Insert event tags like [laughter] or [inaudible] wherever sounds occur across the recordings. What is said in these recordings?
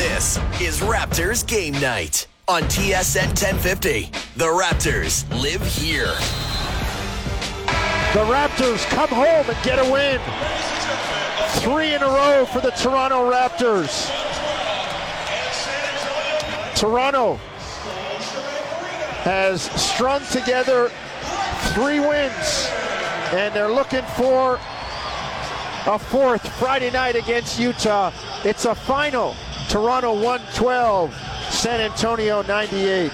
This is Raptors Game Night on TSN 1050. The Raptors live here. The Raptors come home and get a win. Three in a row for the Toronto Raptors. Toronto has strung together three wins, and they're looking for a fourth Friday night against Utah. It's a final. Toronto 112, San Antonio 98.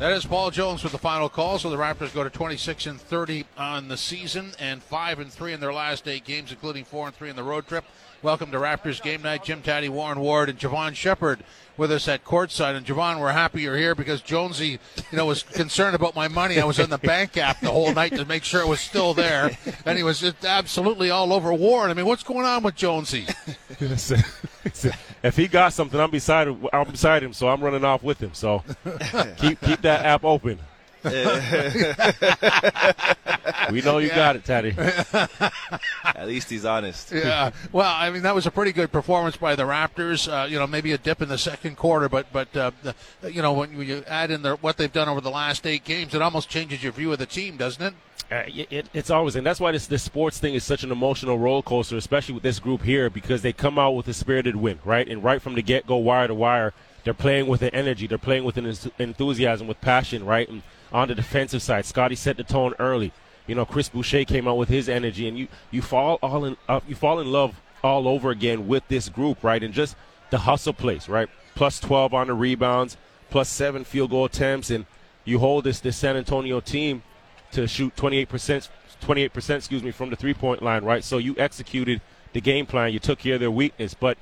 That is Paul Jones with the final call. So the Raptors go to 26 and 30 on the season and 5 and 3 in their last eight games, including 4 and 3 in the road trip. Welcome to Raptors game night. Jim Tatti, Warren Ward, and Jevohn Shepherd with us at courtside. And Jevohn, we're happy you're here because Jonesy, you know, was concerned about my money. I was in the bank app the whole night to make sure it was still there, and he was just absolutely all over Warren. I mean, what's going on with Jonesy? [laughs] if he got something, I'm beside him. I'm beside him, so I'm running off with him. So [laughs] keep keep that app open. we know you got it, Teddy. [laughs] At least he's honest. Yeah. [laughs] Well, I mean, that was a pretty good performance by the Raptors. Uh, you know, maybe a dip in the second quarter, but but uh, the, you know when, when you add in their, what they've done over the last eight games, it almost changes your view of the team, doesn't it? Uh, it, it's always, and that's why this this sports thing is such an emotional roller coaster, especially with this group here, because they come out with a spirited win, right? And right from the get go, wire to wire, they're playing with an energy, they're playing with an enthusiasm, with passion, right? And on the defensive side, Scottie set the tone early. You know, Chris Boucher came out with his energy, and you you fall all in uh, you fall in love all over again with this group, right? And just the hustle place, right? Plus 12 on the rebounds, plus seven field goal attempts, and you hold this this San Antonio team to shoot 28%, 28%, excuse me, from the three point line, right? So you executed the game plan. You took care of their weakness. But,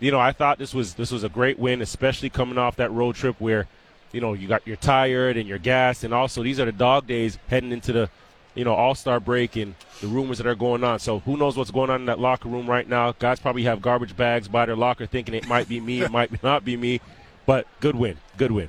you know, I thought this was this was a great win, especially coming off that road trip where, you know, you got you're tired and you're gassed, and also these are the dog days heading into the, you know, All Star break and the rumors that are going on. So who knows what's going on in that locker room right now? Guys probably have garbage bags by their locker, thinking it might be me, it might not be me. But good win, good win.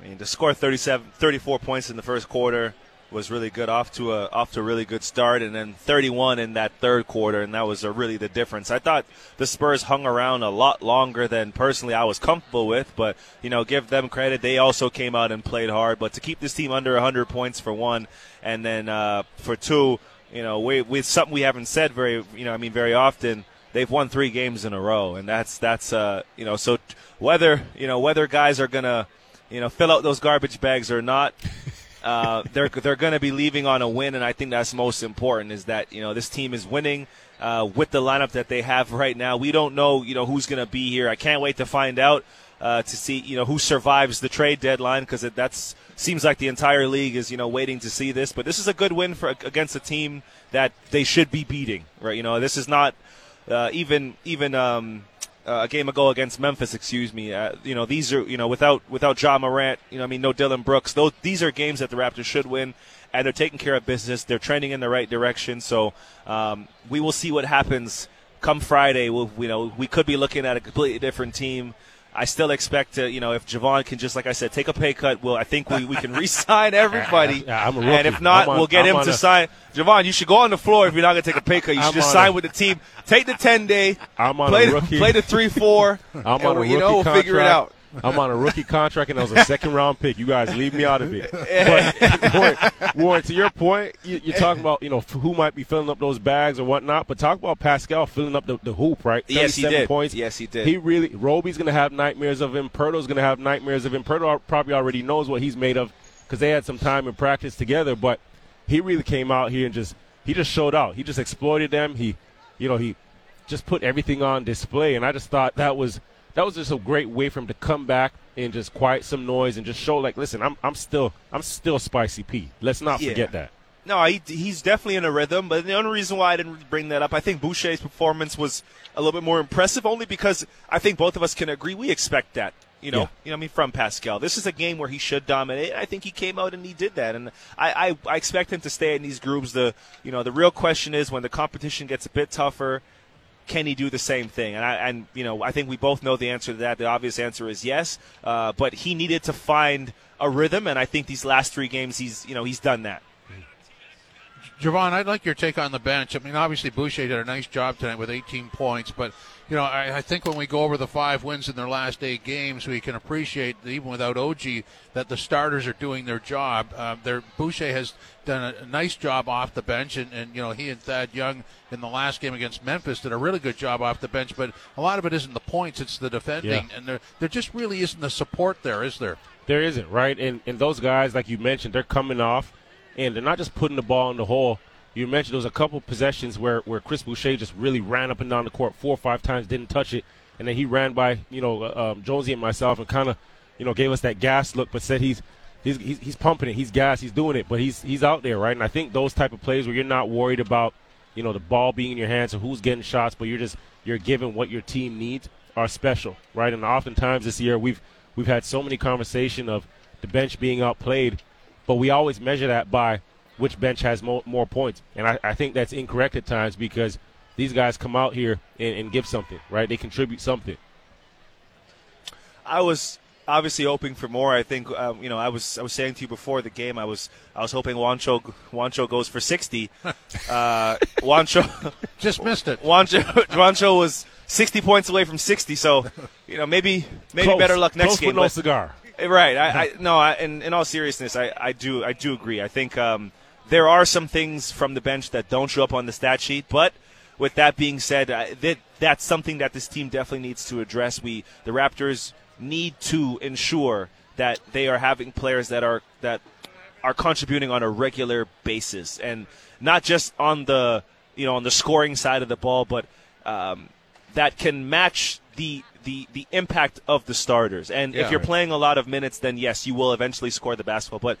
I mean, to score 37, 34 points in the first quarter, was really good off to a off to a really good start and then 31 in that third quarter and that was a, really the difference. I thought the Spurs hung around a lot longer than personally I was comfortable with, but you know, give them credit. They also came out and played hard, but to keep this team under 100 points for one and then uh, for two, you know, we with something we haven't said very, you know, I mean very often they've won 3 games in a row and that's that's uh, you know, so whether, you know, whether guys are going to you know, fill out those garbage bags or not. Uh, they're they're going to be leaving on a win, and I think that's most important. Is that you know this team is winning uh, with the lineup that they have right now. We don't know you know who's going to be here. I can't wait to find out uh, to see you know who survives the trade deadline because that's seems like the entire league is you know waiting to see this. But this is a good win for against a team that they should be beating. Right? You know this is not uh, even even. Um, uh, a game ago against Memphis, excuse me. Uh, you know, these are you know without without Ja Morant, you know, I mean, no Dillon Brooks. Those these are games that the Raptors should win, and they're taking care of business. They're trending in the right direction. So um, we will see what happens come Friday. We'll, you know, we could be looking at a completely different team. I still expect to, you know, if Jevohn can just, like I said, take a pay cut, well, I think we, we can [laughs] re-sign everybody. Yeah, I'm a and if not, on, we'll get I'm him to a, sign. Jevohn, you should go on the floor if you're not going to take a pay cut. You [laughs] should I'm just sign a, with the team. Take the 10 day. I'm on play, a rookie. The, play the 3 4. [laughs] I'm on a rookie you know, we'll contract. figure it out. I'm on a rookie contract, and I was a second round pick. You guys leave me out of it. [laughs] But Warren, Warren, to your point, you, you're talking about you know who might be filling up those bags or whatnot. But talk about Pascal filling up the, the hoop, right? Yes, he did. Points. Yes, he did. He really. Roby's gonna have nightmares of him. Poeltl's gonna have nightmares of him. Perto probably already knows what he's made of because they had some time in practice together. But he really came out here and just he just showed out. He just exploited them. He, you know, he just put everything on display, and I just thought that was that was just a great way for him to come back and just quiet some noise and just show like, listen, I'm I'm still I'm still Spicy P. Let's not Yeah. forget that. No, he, he's definitely in a rhythm. But the only reason why I didn't bring that up, I think Boucher's performance was a little bit more impressive, only because I think both of us can agree we expect that. You know, Yeah. you know, I mean, from Pascal, this is a game where he should dominate. I think he came out and he did that, and I, I, I expect him to stay in these groups. The, you know, the real question is when the competition gets a bit tougher, can he do the same thing? And I, and you know, I think we both know the answer to that. The obvious answer is yes. Uh, but he needed to find a rhythm, and I think these last three games, he's, you know, he's done that. Jevohn, I'd like your take on the bench. I mean, obviously Boucher did a nice job tonight with 18 points, but you know, I, I think when we go over the five wins in their last eight games, we can appreciate that even without OG that the starters are doing their job. Uh, their Boucher has done a, a nice job off the bench, and, and you know he and Thad Young in the last game against Memphis did a really good job off the bench. But a lot of it isn't the points; it's the defending, Yeah. and there there just really isn't the support there, is there? There isn't, right? And and those guys, like you mentioned, they're coming off, and they're not just putting the ball in the hole. You mentioned there was a couple possessions where, where Chris Boucher just really ran up and down the court four or five times, didn't touch it, and then he ran by you know uh, um, Jonesy and myself and kind of you know gave us that gas look, but said he's he's he's, he's pumping it, he's gas, he's doing it, but he's he's out there, right? And I think those type of plays where you're not worried about you know the ball being in your hands or who's getting shots, but you're just you're giving what your team needs are special, right? And oftentimes this year we've we've had so many conversation of the bench being outplayed, but we always measure that by which bench has more, more points. And I, I think that's incorrect at times because these guys come out here and, and give something, right? They contribute something. I was obviously hoping for more. I think um, you know I was I was saying to you before the game I was I was hoping Juancho Juancho goes for sixty. [laughs] uh, Juancho [laughs] Just missed it. Juancho [laughs] Juancho was sixty points away from sixty. So you know maybe maybe Close. better luck next Close game. with no cigar. Right. I, I no. I, in, in all seriousness, I, I do I do agree. I think um, there are some things from the bench that don't show up on the stat sheet, but with that being said, uh, that that's something that this team definitely needs to address. We the Raptors need to ensure that they are having players that are that are contributing on a regular basis, and not just on the you know on the scoring side of the ball, but um, that can match the the the impact of the starters. And Yeah. if you're playing a lot of minutes, then yes, you will eventually score the basketball. But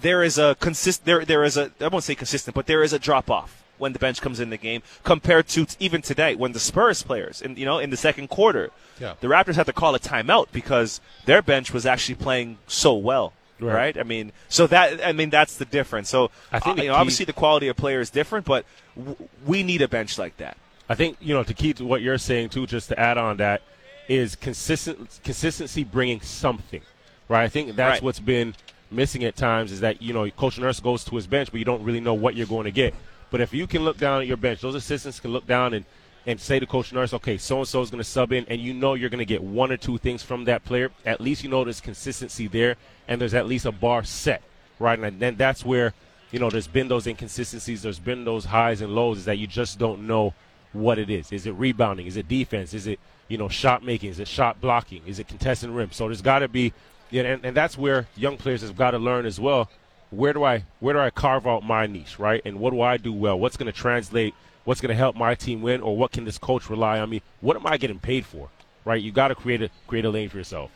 there is a consist there there is a I won't say consistent, but there is a drop off when the bench comes in the game compared to even today when the Spurs players in you know in the second quarter, Yeah. the Raptors had to call a timeout because their bench was actually playing so well. Right. Right. I mean, so that I mean that's the difference. So I think uh, the know, obviously the quality of player is different, but w- we need a bench like that. I think you know to keep what you're saying too. Just to add on that is consistent consistency bringing something, right? I think that's Right. what's been missing at times is that you know Coach Nurse goes to his bench, but you don't really know what you're going to get. But if you can look down at your bench, those assistants can look down and and say to Coach Nurse, okay, so and so is going to sub in, and you know you're going to get one or two things from that player. At least you know there's consistency there, and there's at least a bar set, right? And then that's where you know there's been those inconsistencies, there's been those highs and lows, is that you just don't know what it is. Is it rebounding? Is it defense? Is it you know shot making? Is it shot blocking? Is it contesting rim? So there's got to be, yeah, and, and that's where young players have got to learn as well. Where do I where do I carve out my niche, right? And what do I do well? What's going to translate? What's going to help my team win? Or what can this coach rely on me? What am I getting paid for? Right? You got to create a create a lane for yourself.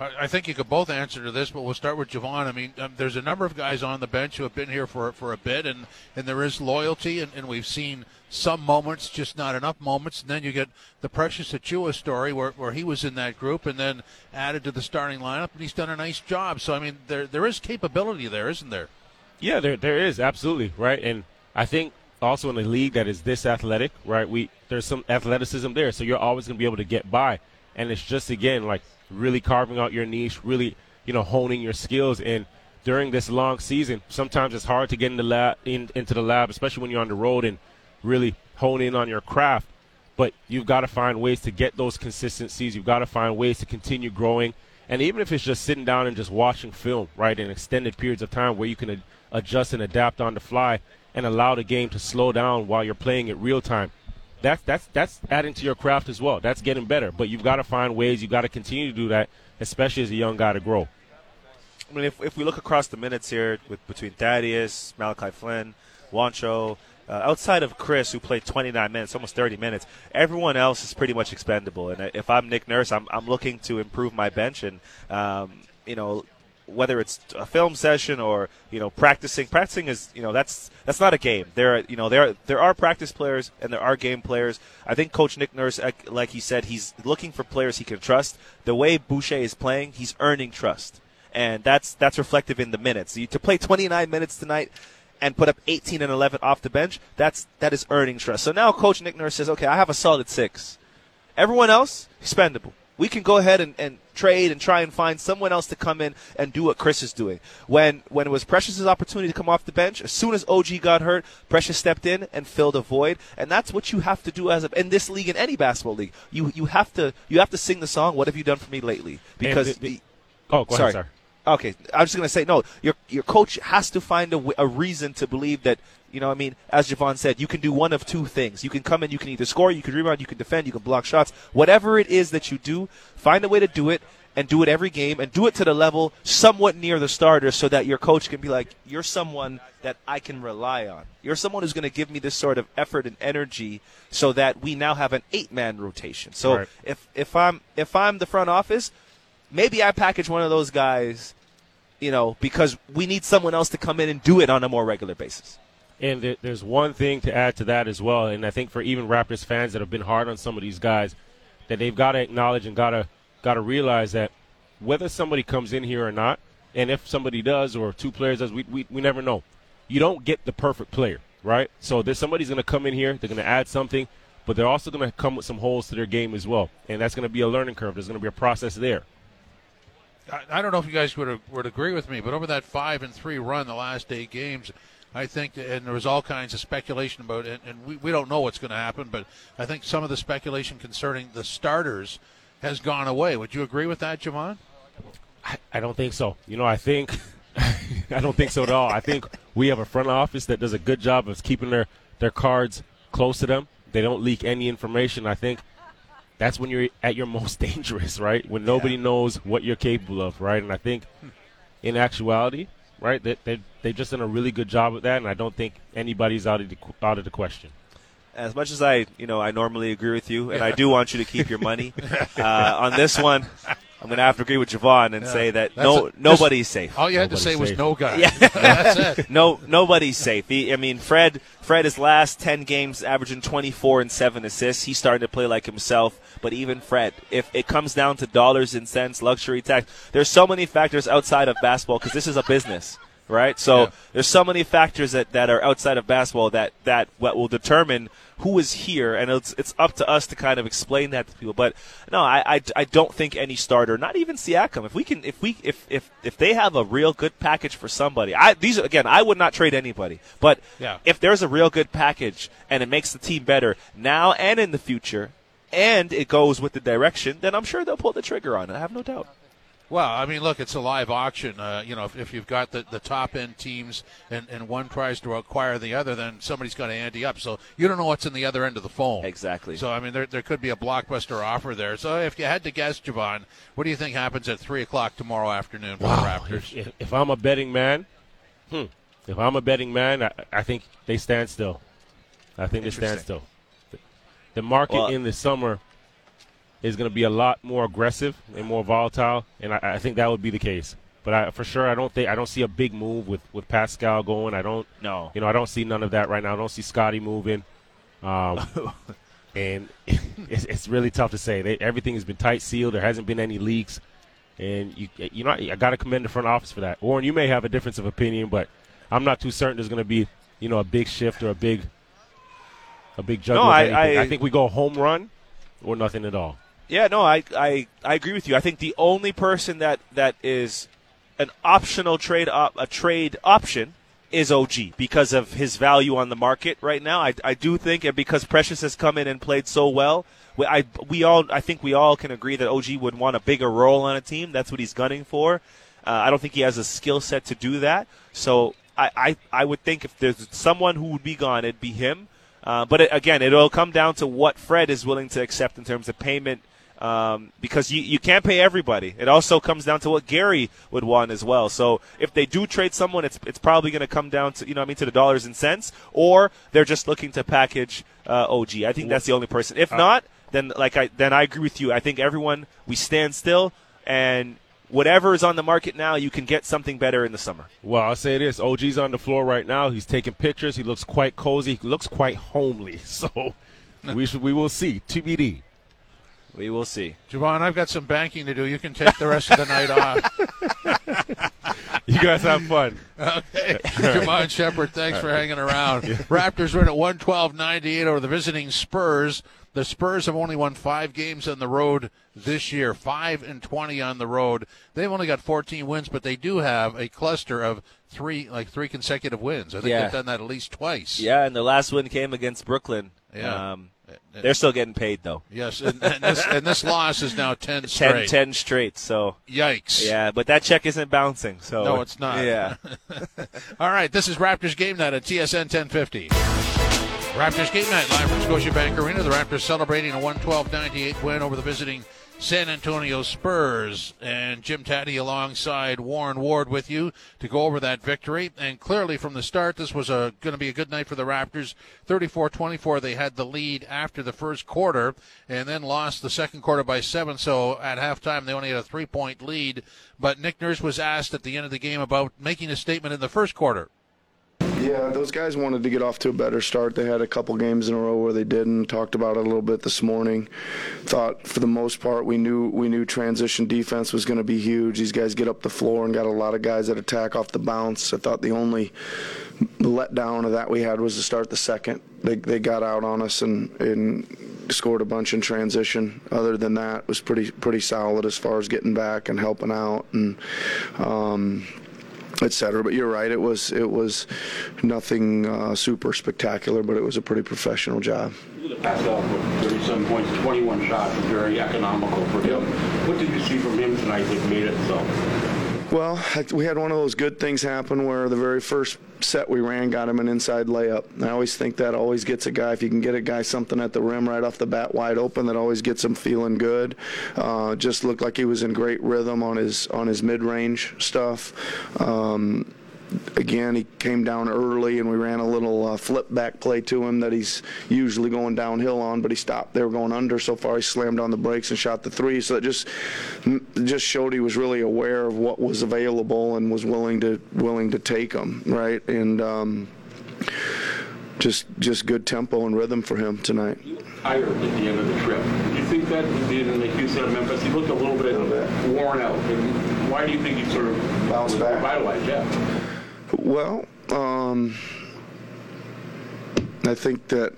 I think you could both answer to this, but we'll start with Jevohn. I mean, um, there's a number of guys on the bench who have been here for for a bit, and, and there is loyalty, and, and we've seen some moments, just not enough moments. And then you get the Precious Achiuwa story, where, where he was in that group and then added to the starting lineup, and he's done a nice job. So I mean, there there is capability there, isn't there? Yeah, there there is absolutely right, and I think also in a league that is this athletic, right? We there's some athleticism there, so you're always going to be able to get by, and it's just again like really carving out your niche, really you know honing your skills. And during this long season, sometimes it's hard to get in the lab in, into the lab, especially when you're on the road and really hone in on your craft. But you've got to find ways to get those consistencies. You've got to find ways to continue growing. And even if it's just sitting down and just watching film, right, in extended periods of time where you can ad- adjust and adapt on the fly and allow the game to slow down while you're playing it real time, that's that's that's adding to your craft as well. That's getting better. But you've got to find ways. You've got to continue to do that, especially as a young guy to grow. I mean, if, if we look across the minutes here with between Thaddeus, Malachi Flynn, Juancho, uh, outside of Chris, who played 29 minutes, almost 30 minutes, everyone else is pretty much expendable. And if I'm Nick Nurse, I'm, I'm looking to improve my bench, and um, you know, whether it's a film session or you know practicing. Practicing is you know that's that's not a game. There are you know there are, there are practice players and there are game players. I think Coach Nick Nurse, like- he said, he's looking for players he can trust. The way Boucher is playing, he's earning trust and that's that's reflective in the minutes. You, to play 29 minutes tonight and put up 18 and 11 off the bench, that's that is earning trust. So now Coach Nick Nurse says, okay, I have a solid six. Everyone else expendable. We can go ahead and, and trade and try and find someone else to come in and do what Chris is doing. When when it was Precious's opportunity to come off the bench, as soon as OG got hurt, Precious stepped in and filled a void, and that's what you have to do as a, in this league in any basketball league. You you have to you have to sing the song. What have you done for me lately? Because the- the- Oh, go sorry. ahead, sir. Okay, I was just gonna say no. Your your coach has to find a reason to believe that you know. what I mean, as Jevohn said, you can do one of two things. You can come in, you can either score, you can rebound, you can defend, you can block shots. Whatever it is that you do, find a way to do it and do it every game and do it to the level somewhat near the starters, so that your coach can be like, you're someone that I can rely on. You're someone who's going to give me this sort of effort and energy, so that we now have an eight man rotation. So Right. if if I'm if I'm the front office, maybe I package one of those guys you know, because we need someone else to come in and do it on a more regular basis. And th- there's one thing to add to that as well, and I think for even Raptors fans that have been hard on some of these guys, that they've got to acknowledge and got to got to realize that whether somebody comes in here or not, and if somebody does or two players does, we we, we never know. You don't get the perfect player, right? So there's somebody's going to come in here, they're going to add something, but they're also going to come with some holes to their game as well, and that's going to be a learning curve. There's going to be a process there. I, I don't know if you guys would would agree with me, but over that five and three run, the last eight games, I think, and there was all kinds of speculation about it, and we, we don't know what's going to happen, but I think some of the speculation concerning the starters has gone away. Would you agree with that, Jevohn? I, I don't think so. You know, I think [laughs] I don't think so at all. I think we have a front office that does a good job of keeping their their cards close to them. They don't leak any information. I think that's when you're at your most [laughs] dangerous, right? When nobody knows what you're capable of, right? And I think in actuality, right, they they they've just done a really good job with that, and I don't think anybody's out of the out of the question. As much as I, you know, I normally agree with you, and I do want you to keep your money [laughs] uh, on this one. I'm going to have to agree with Jevohn and say that That's no, a- nobody's safe. All you had to Nobody's say was no guy. Yeah. [laughs] That's it. [laughs] no, nobody's safe. He, I mean, Fred. Fred, his last ten games, averaging 24 and seven assists. He's starting to play like himself. But even Fred, if it comes down to dollars and cents, luxury tax, there's so many factors outside of basketball because this is a business, right? So Yeah. there's so many factors that, that are outside of basketball that that what will determine who is here, and it's it's up to us to kind of explain that to people. But no, I, I, I don't think any starter, not even Siakam, if we can, if we if if if they have a real good package for somebody, I these again, I would not trade anybody, but Yeah. if there's a real good package and it makes the team better now and in the future. And it goes with the direction, then I'm sure they'll pull the trigger on it. I have no doubt. Well, I mean, look, it's a live auction. Uh, you know, if, if you've got the, the top end teams and, and one tries to acquire the other, then somebody's got to ante up. So you don't know what's in the other end of the phone. Exactly. So I mean, there there could be a blockbuster offer there. So if you had to guess, Jevohn, what do you think happens at three o'clock tomorrow afternoon for the Raptors? If, if I'm a betting man, hmm, if I'm a betting man, I, I think they stand still. I think they stand still. The, the market Well- in the summer is going to be a lot more aggressive and more volatile, and I, I think that would be the case. But I, for sure, I don't think I don't see a big move with, with Pascal going. I don't. No. You know, I don't see none of that right now. I don't see Scottie moving. Um, [laughs] and [laughs] it's, it's really tough to say. They, everything has been tight sealed. There hasn't been any leaks, and you you know I got to commend the front office for that. Warren, you may have a difference of opinion, but I'm not too certain there's going to be you know a big shift or a big a big juggle. No, I- I- I think we go home run or nothing at all. Yeah, no, I, I, I agree with you. I think the only person that, that is an optional trade op, a trade option is OG because of his value on the market right now. I, I do think, and because Precious has come in and played so well, we, I, we all, I think we all can agree that OG would want a bigger role on a team. That's what he's gunning for. Uh, I don't think he has a skill set to do that. So I, I, I would think if there's someone who would be gone, it'd be him. Uh, but it, again, it'll come down to what Fred is willing to accept in terms of payment um, because you, you can't pay everybody. It also comes down to what Gary would want as well. So if they do trade someone, it's it's probably going to come down to you know I mean to the dollars and cents, or they're just looking to package uh, OG. I think that's the only person. If not, then like I then I agree with you. I think everyone we stand still and. Whatever is on the market now, you can get something better in the summer. Well, I'll say this: OG's on the floor right now. He's taking pictures. He looks quite cozy. He looks quite homely. [laughs] So [laughs] we should, we will see. TBD. We will see. Jevohn, I've got some banking to do. You can take the rest of the night off. [laughs] You guys have fun. Okay. [laughs] Jevohn Shepherd, thanks for hanging around. Raptors win at 112.98 over the visiting Spurs. The Spurs have only won five games on the road this year, five and 20 on the road. They've only got 14 wins, but they do have a cluster of three, like three consecutive wins. I think Yeah. they've done that at least twice. Yeah, and the last win came against Brooklyn. Yeah. Um, Uh, they're still getting paid though. Yes, and, and, this, and this [laughs] loss is now 10 10, straight. 10 straight. So Yikes. yeah, but that check isn't bouncing. So No, it's not. Yeah. [laughs] [laughs] All right, this is Raptors Game Night at TSN 1050. Raptors Game Night live from Scotiabank Arena. The Raptors celebrating a 112-98 win over the visiting San Antonio Spurs. And Jim Tatti alongside Warren Ward with you to go over that victory. And clearly from the start, this was going to be a good night for the Raptors. 34-24, they had the lead after the first quarter and then lost the second quarter by seven. So at halftime, they only had a three-point lead. But Nick Nurse was asked at the end of the game about making a statement in the first quarter. Yeah, those guys wanted to get off to a better start. They had a couple games in a row where they didn't. Talked about it a little bit this morning. Thought for the most part we knew we knew transition defense was going to be huge. These guys get up the floor and got a lot of guys that attack off the bounce. I thought the only letdown of that we had was to start the second. They they got out on us and and scored a bunch in transition. Other than that, was pretty pretty solid as far as getting back and helping out and. Um, et cetera. But you're right. It was it was nothing uh, super spectacular, but it was a pretty professional job. The pass off with 37 points, 21 shots, very economical for him. What did you see from him tonight that made it so? Well, we had one of those good things happen where the very first set we ran got him an inside layup. I always think that always gets a guy, if you can get a guy something at the rim right off the bat wide open, that always gets him feeling good. Uh, just looked like he was in great rhythm on his on his mid-range stuff. Um, again, he came down early, and we ran a little uh, flip back play to him that he's usually going downhill on, but he stopped. They were going under so far. He slammed on the brakes and shot the three. So it just just showed he was really aware of what was available and was willing to willing to take them right and. Um, just, just good tempo and rhythm for him tonight. Tired at the end of the trip. Do you think that did, like you said, in Memphis, he looked a little bit, worn out. And why do you think he sort of Bounced back? revitalized? Yeah. Well, um, I think that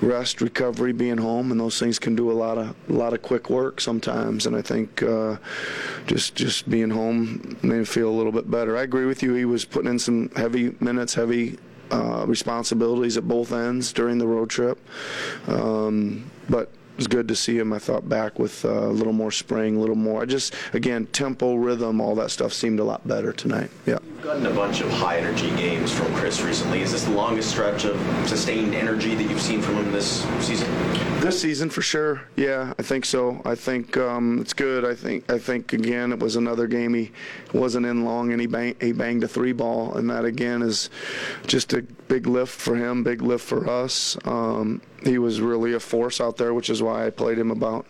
rest, recovery, being home, and those things can do a lot of a lot of quick work sometimes. And I think uh, just just being home made me feel a little bit better. I agree with you. He was putting in some heavy minutes, heavy uh, responsibilities at both ends during the road trip, um, but. It was good to see him. I thought back with uh, a little more spring, a little more. I just again tempo, rhythm, all that stuff seemed a lot better tonight. Yeah. Gotten a bunch of high energy games from Chris recently. Is this the longest stretch of sustained energy that you've seen from him this season? This season, for sure. Yeah, I think so. I think um, it's good. I think. I think again, it was another game. He wasn't in long, and he he banged a three ball, and that again is just a big lift for him, big lift for us. Um, he was really a force out there, which is why I played him about.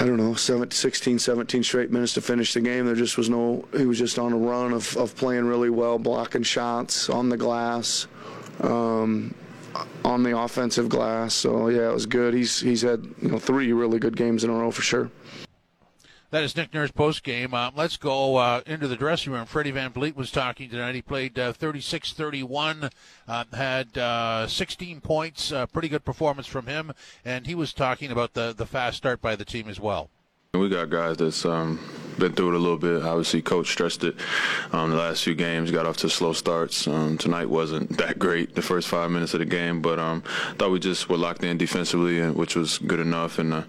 I don't know, 17, 16, 17 straight minutes to finish the game. There just was no, he was just on a run of, of playing really well, blocking shots on the glass. Um, on the offensive glass. So yeah, it was good. He's he's had you know three really good games in a row for sure. That is Nick Nurse post game. Uh, let's go uh, into the dressing room. Freddie VanVleet was talking tonight. He played uh, 36 31, uh, had uh, 16 points, uh, pretty good performance from him, and he was talking about the, the fast start by the team as well. We got guys that's um, been through it a little bit. Obviously, coach stressed it. Um, the last few games got off to slow starts. Um, tonight wasn't [laughs] that great the first five minutes of the game, but um, thought we just were locked in defensively, and which was good enough. And uh,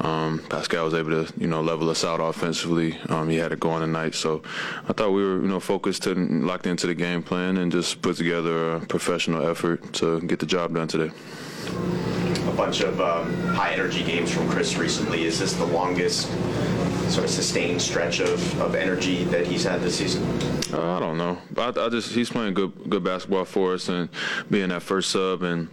um, Pascal was able to you know level us out offensively. Um, he had it going tonight, so I thought we were you know focused and locked into the game plan and just put together a professional effort to get the job done today. A bunch of um, high energy games from Chris recently. Is this the longest sort of sustained stretch of, of energy that he's had this season? Uh, I don't know. I, I just he's playing good good basketball for us and being that first sub and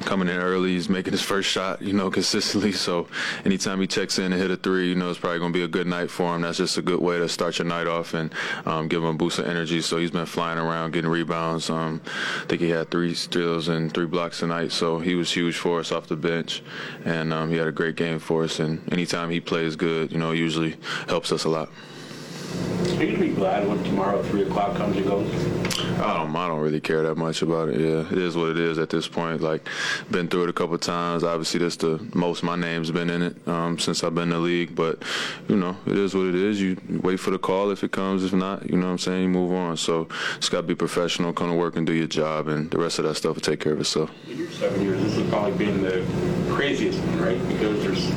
coming in early. He's making his first shot, you know, [laughs] consistently. So anytime he checks in and hit a three, you know, it's probably going to be a good night for him. That's just a good way to start your night off and um, give him a boost of energy. So he's been flying around, getting rebounds. Um, I think he had three steals and three blocks tonight. So he was huge for us off the bench, and um, he had a great game for us. And anytime he plays good, you know, usually helps us a lot. Are you gonna be glad when tomorrow at three o'clock comes and goes? I don't, I don't really care that much about it. Yeah, it is what it is at this point. Like, been through it a couple times. Obviously, that's the most my name's been in it um, since I've been in the league. But you know, it is what it is. You wait for the call if it comes. If not, you know what I'm saying. You move on. So just got to be professional, come to work and do your job, and the rest of that stuff will take care of itself. In your seven years, this has probably been the craziest one, right? Because there's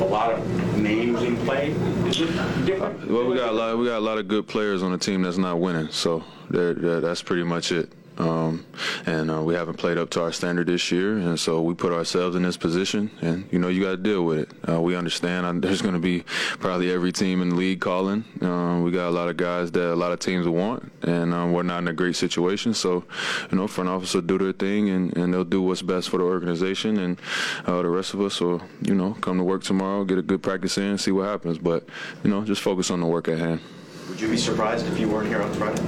a lot of names in play. Is it different? Well, we got a lot. We got a lot of good players on the team that's not winning. So that's pretty much it. Um, and uh, we haven't played up to our standard this year, and so we put ourselves in this position. And you know, you got to deal with it. Uh, we understand. Uh, there's going to be probably every team in the league calling. Uh, we got a lot of guys that a lot of teams want, and um, we're not in a great situation. So, you know, front office will do their thing, and, and they'll do what's best for the organization. And uh, the rest of us will, you know, come to work tomorrow, get a good practice in, see what happens. But you know, just focus on the work at hand. Would you be surprised if you weren't here on Friday?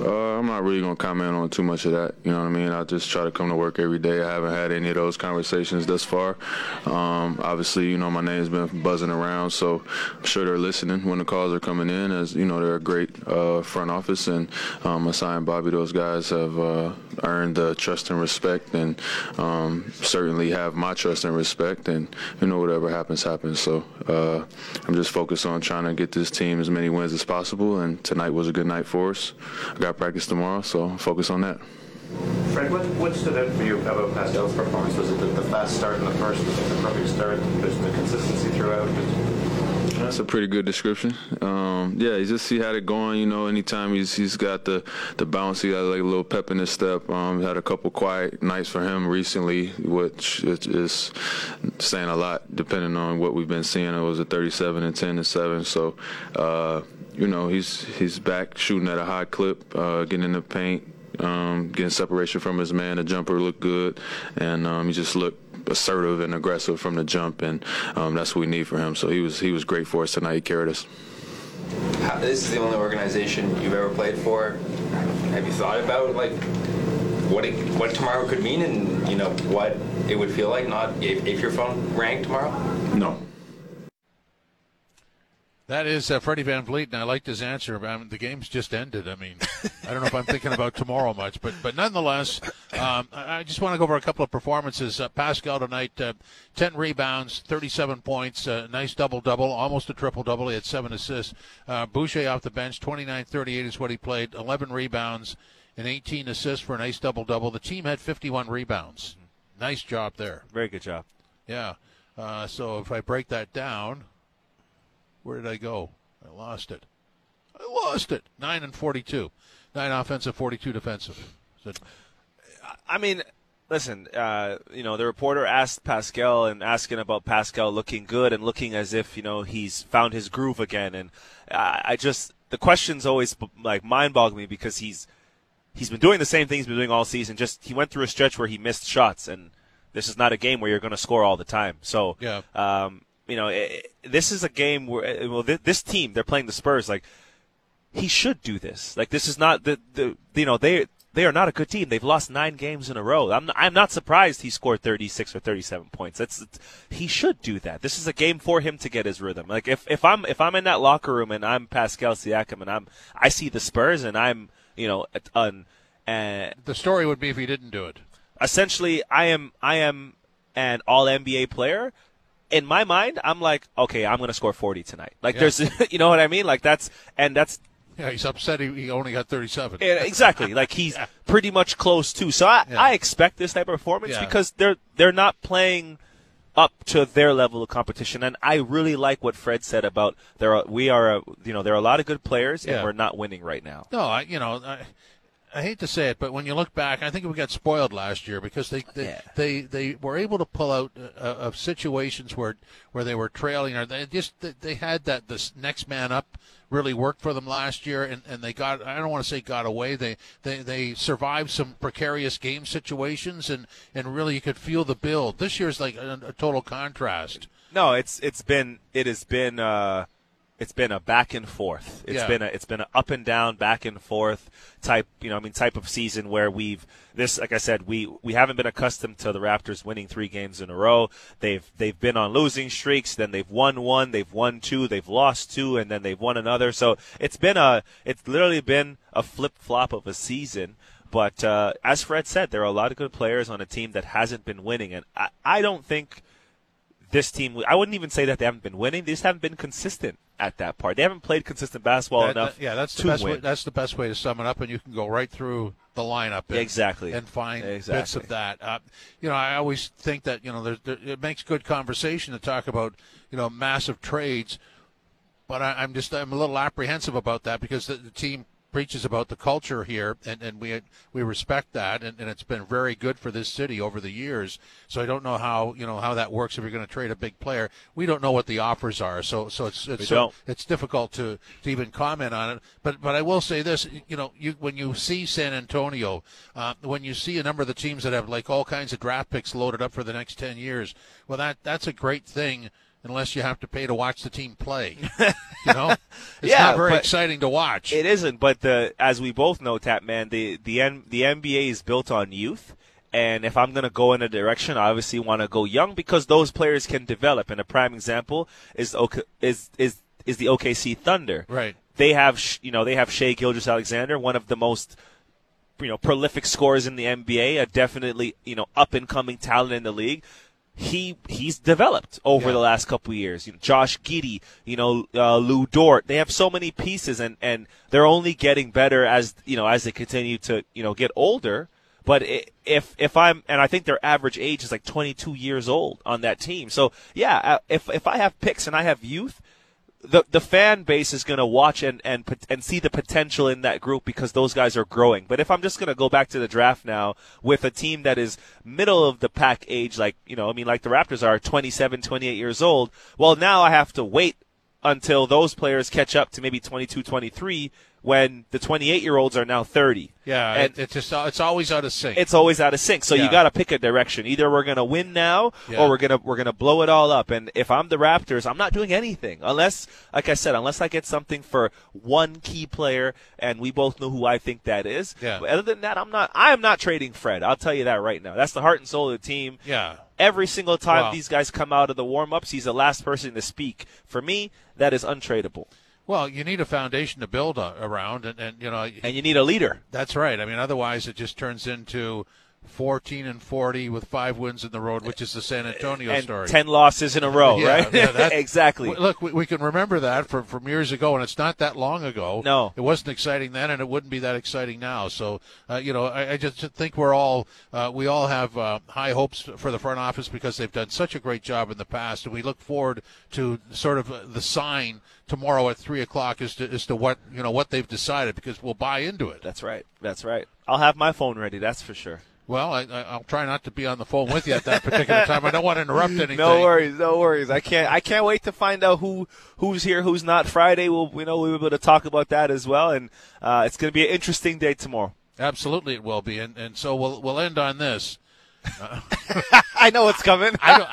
Uh, I'm not really gonna comment on too much of that. You know what I mean? I just try to come to work every day. I haven't had any of those conversations thus far. Um, obviously, you know my name's been buzzing around, so I'm sure they're listening when the calls are coming in. As you know, they're a great uh, front office, and um, Masai and Bobby, those guys have uh, earned the trust and respect, and um, certainly have my trust and respect. And you know, whatever happens, happens. So uh, I'm just focused on trying to get this team as many wins as possible. And tonight was a good night for us. I got practice tomorrow, so focus on that. Fred, what, what stood out for you about Pascal's performance? Was it the, the fast start in the first, was it the perfect start, just the consistency throughout? That's a pretty good description. Um, yeah, he just he had it going. You know, anytime he's he's got the the bounce, he got like a little pep in his step. Um, had a couple quiet nights for him recently, which is saying a lot. Depending on what we've been seeing, it was a 37 and 10 and 7. So, uh, you know, he's he's back shooting at a high clip, uh, getting in the paint, um, getting separation from his man. The jumper looked good, and um, he just looked assertive and aggressive from the jump, and um, that's what we need for him. So he was he was great for us tonight. He carried us. How, this is the only organization you've ever played for. Have you thought about like what it, what tomorrow could mean, and you know what it would feel like not if, if your phone rang tomorrow? No. That is uh, Freddie VanVleet, and I liked his answer. I mean, the game's just ended. I mean, I don't know if I'm thinking about tomorrow much, but but nonetheless, um, I just want to go over a couple of performances. Uh, Pascal tonight, uh, 10 rebounds, 37 points, uh, nice double double, almost a triple double. He had seven assists. Uh, Boucher off the bench, 29-38 is what he played, 11 rebounds and 18 assists for a nice double double. The team had 51 rebounds. Nice job there. Very good job. Yeah. Uh, so if I break that down. Where did I go? I lost it. I lost it. Nine and forty-two. Nine offensive, forty-two defensive. So, I mean, listen. Uh, you know, the reporter asked Pascal and asking about Pascal looking good and looking as if you know he's found his groove again. And I, I just the questions always like mind-boggle me because he's he's been doing the same things he's been doing all season. Just he went through a stretch where he missed shots, and this is not a game where you're going to score all the time. So yeah. Um, you know, it, this is a game where well, this, this team they're playing the Spurs. Like he should do this. Like this is not the the you know they they are not a good team. They've lost nine games in a row. I'm I'm not surprised he scored 36 or 37 points. That's he should do that. This is a game for him to get his rhythm. Like if if I'm if I'm in that locker room and I'm Pascal Siakam and I'm I see the Spurs and I'm you know an uh, the story would be if he didn't do it. Essentially, I am I am an All NBA player in my mind, I'm like, okay, I'm going to score 40 tonight. Like, yeah. there's, [laughs] you know what I mean? Like, that's, and that's. Yeah, he's upset he, he only got 37. Yeah, exactly. like, he's [laughs] yeah. pretty much close too. So I, yeah. I expect this type of performance because they're, they're not playing up to their level of competition. And I really like what Fred said about there are, we are, a, you know, there are a lot of good players and we're not winning right now. No, I, you know, I, I hate to say it, but when you look back, I think we got spoiled last year because they they Yeah. they, they were able to pull out uh, of situations where where they were trailing or they just they had that this next man up really worked for them last year and, and they got I don't want to say got away they, they they survived some precarious game situations and and really you could feel the build. This year's like a, a total contrast. No, it's it's been it has been uh, it's been a back and forth. It's Yeah. been a it's been an up and down, back and forth type you know I mean type of season where we've this like I said we we haven't been accustomed to the Raptors winning three games in a row. They've they've been on losing streaks, then they've won one, they've won two, they've lost two, and then they've won another. So it's been a it's literally been a flip flop of a season. But uh, as Fred said, there are a lot of good players on a team that hasn't been winning, and I, I don't think this team. I wouldn't even say that they haven't been winning. They just haven't been consistent at that part. They haven't played consistent basketball That- enough. that- yeah, that's the best win. way. That's the best way to sum it up, and you can go right through the lineup and, Exactly. and find bits Exactly. of that. Uh, you know, I always think that you know there's, there, it makes good conversation to talk about you know massive trades, but I, I'm just I'm a little apprehensive about that because the, the team preaches about the culture here, and, and we we respect that, and, and it's been very good for this city over the years. So I don't know how you know how that works if you're going to trade a big player. We don't know what the offers are, so so it's it's so- it's difficult to, to even comment on it. But but I will say this: you know, you when you see San Antonio, uh, when you see a number of the teams that have like all kinds of draft picks loaded up for the next ten years, well, that that's a great thing. Unless you have to pay to watch the team play, [laughs] you know, it's Yeah, not very exciting to watch. It isn't, but the as we both know, Tap Man, the the N, the NBA is built on youth. And if I'm going to go in a direction, I obviously want to go young because those players can develop. And a prime example is is is is the OKC Thunder. Right. They have sh- you know they have Shai Gilgeous-Alexander, one of the most you know prolific scorers in the NBA, a definitely you know up and coming talent in the league. He he's developed over Yeah. the last couple of years. You know, Josh Giddey, you know uh, Lu Dort. They have so many pieces, and and they're only getting better as you know as they continue to you know get older. But if if I'm and I think their average age is like 22 years old on that team. So yeah, uh, if if I have picks and I have youth, the the fan base is going to watch and and and see the potential in that group because those guys are growing. But if I'm just going to go back to the draft now with a team that is middle of the pack age, like you know, I mean, like the Raptors are 27, 28 years old. Well, now I have to wait until those players catch up to maybe 22, 23 when the 28 year olds are now 30. yeah, and it's just it's always out of sync. it's always out of sync. So Yeah. you got to pick a direction. Either we're going to win now Yeah. or we're going to we're going to blow it all up. And if I'm the Raptors, I'm not doing anything unless like I said, unless I get something for one key player and we both know who I think that is. Yeah. But other than that, I'm not I am not trading Fred. I'll tell you that right now. That's the heart and soul of the team. yeah. Every single time Wow. these guys come out of the warm-ups, he's the last person to speak. For me, that is untradeable. Well, you need a foundation to build a, around, and, and you know, And you need a leader. That's right. I mean, otherwise it just turns into 14 and 40 with five wins in the road, which is the San Antonio and story. 10 losses in a row, Yeah, right? yeah, that- [laughs] exactly. Look, we, we can remember that from, from years ago, and it's not that long ago. No. It wasn't exciting then, and it wouldn't be that exciting now. So, uh, you know, I, I just think we're all, uh, we all have uh, high hopes for the front office because they've done such a great job in the past, and we look forward to sort of uh, the sign tomorrow at 3 o'clock as to, as to what, you know, what they've decided because we'll buy into it. That's right. That's right. I'll have my phone ready. That's for sure. Well, I, I- I'll try not to be on the phone with you at that particular time. I don't want to interrupt [laughs] anything. No worries, no worries. I can't. I can't wait to find out who who's here, who's not. Friday, we'll we know we'll be able to talk about that as well, and uh, it's going to be an interesting day tomorrow. Absolutely, it will be, and and so we'll we'll end on this. [laughs] [laughs] [laughs] I know what's coming. I don't,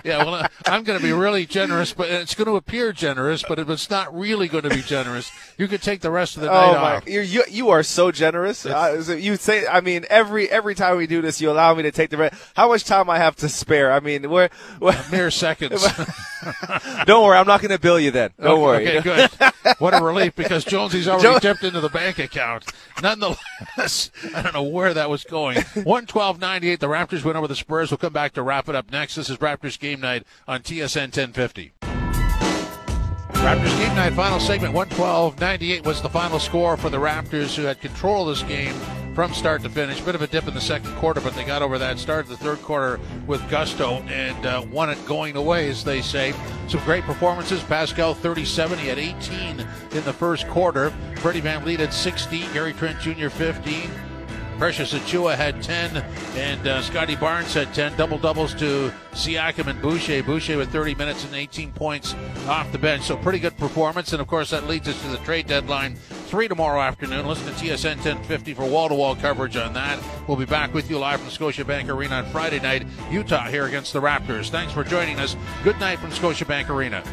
[laughs] yeah, well, I'm going to be really generous, but it's going to appear generous, but it's not really going to be generous. You could take the rest of the night Oh my! off. You you are so generous. Uh, you say, I mean, every every time we do this, you allow me to take the. Re- How much time I have to spare? I mean, we're, we're Mere seconds. [laughs] don't worry, I'm not going to bill you then. Don't worry. Okay, good. What a relief because Jonesy's already Jones- dipped into the bank account. Nonetheless, I don't know where that was going. One twelve ninety eight. The Raptors win over the Spurs. We'll come back to wrap it up next. This is Raptors game night on TSN ten fifty. Raptors game night final segment 112 98 was the final score for the Raptors who had control of this game from start to finish. Bit of a dip in the second quarter, but they got over that. Started the third quarter with gusto and uh, won it going away, as they say. Some great performances. Pascal 37, he had 18 in the first quarter. Freddie VanVleet had 16. Gary Trent Jr. 15. Precious Achiuwa had 10, and uh, Scottie Barnes had 10. Double doubles to Siakam and Boucher. Boucher with 30 minutes and 18 points off the bench. So pretty good performance. And of course, that leads us to the trade deadline. Three tomorrow afternoon. Listen to TSN 1050 for wall to wall coverage on that. We'll be back with you live from Scotiabank Arena on Friday night. Utah here against the Raptors. Thanks for joining us. Good night from Scotiabank Arena.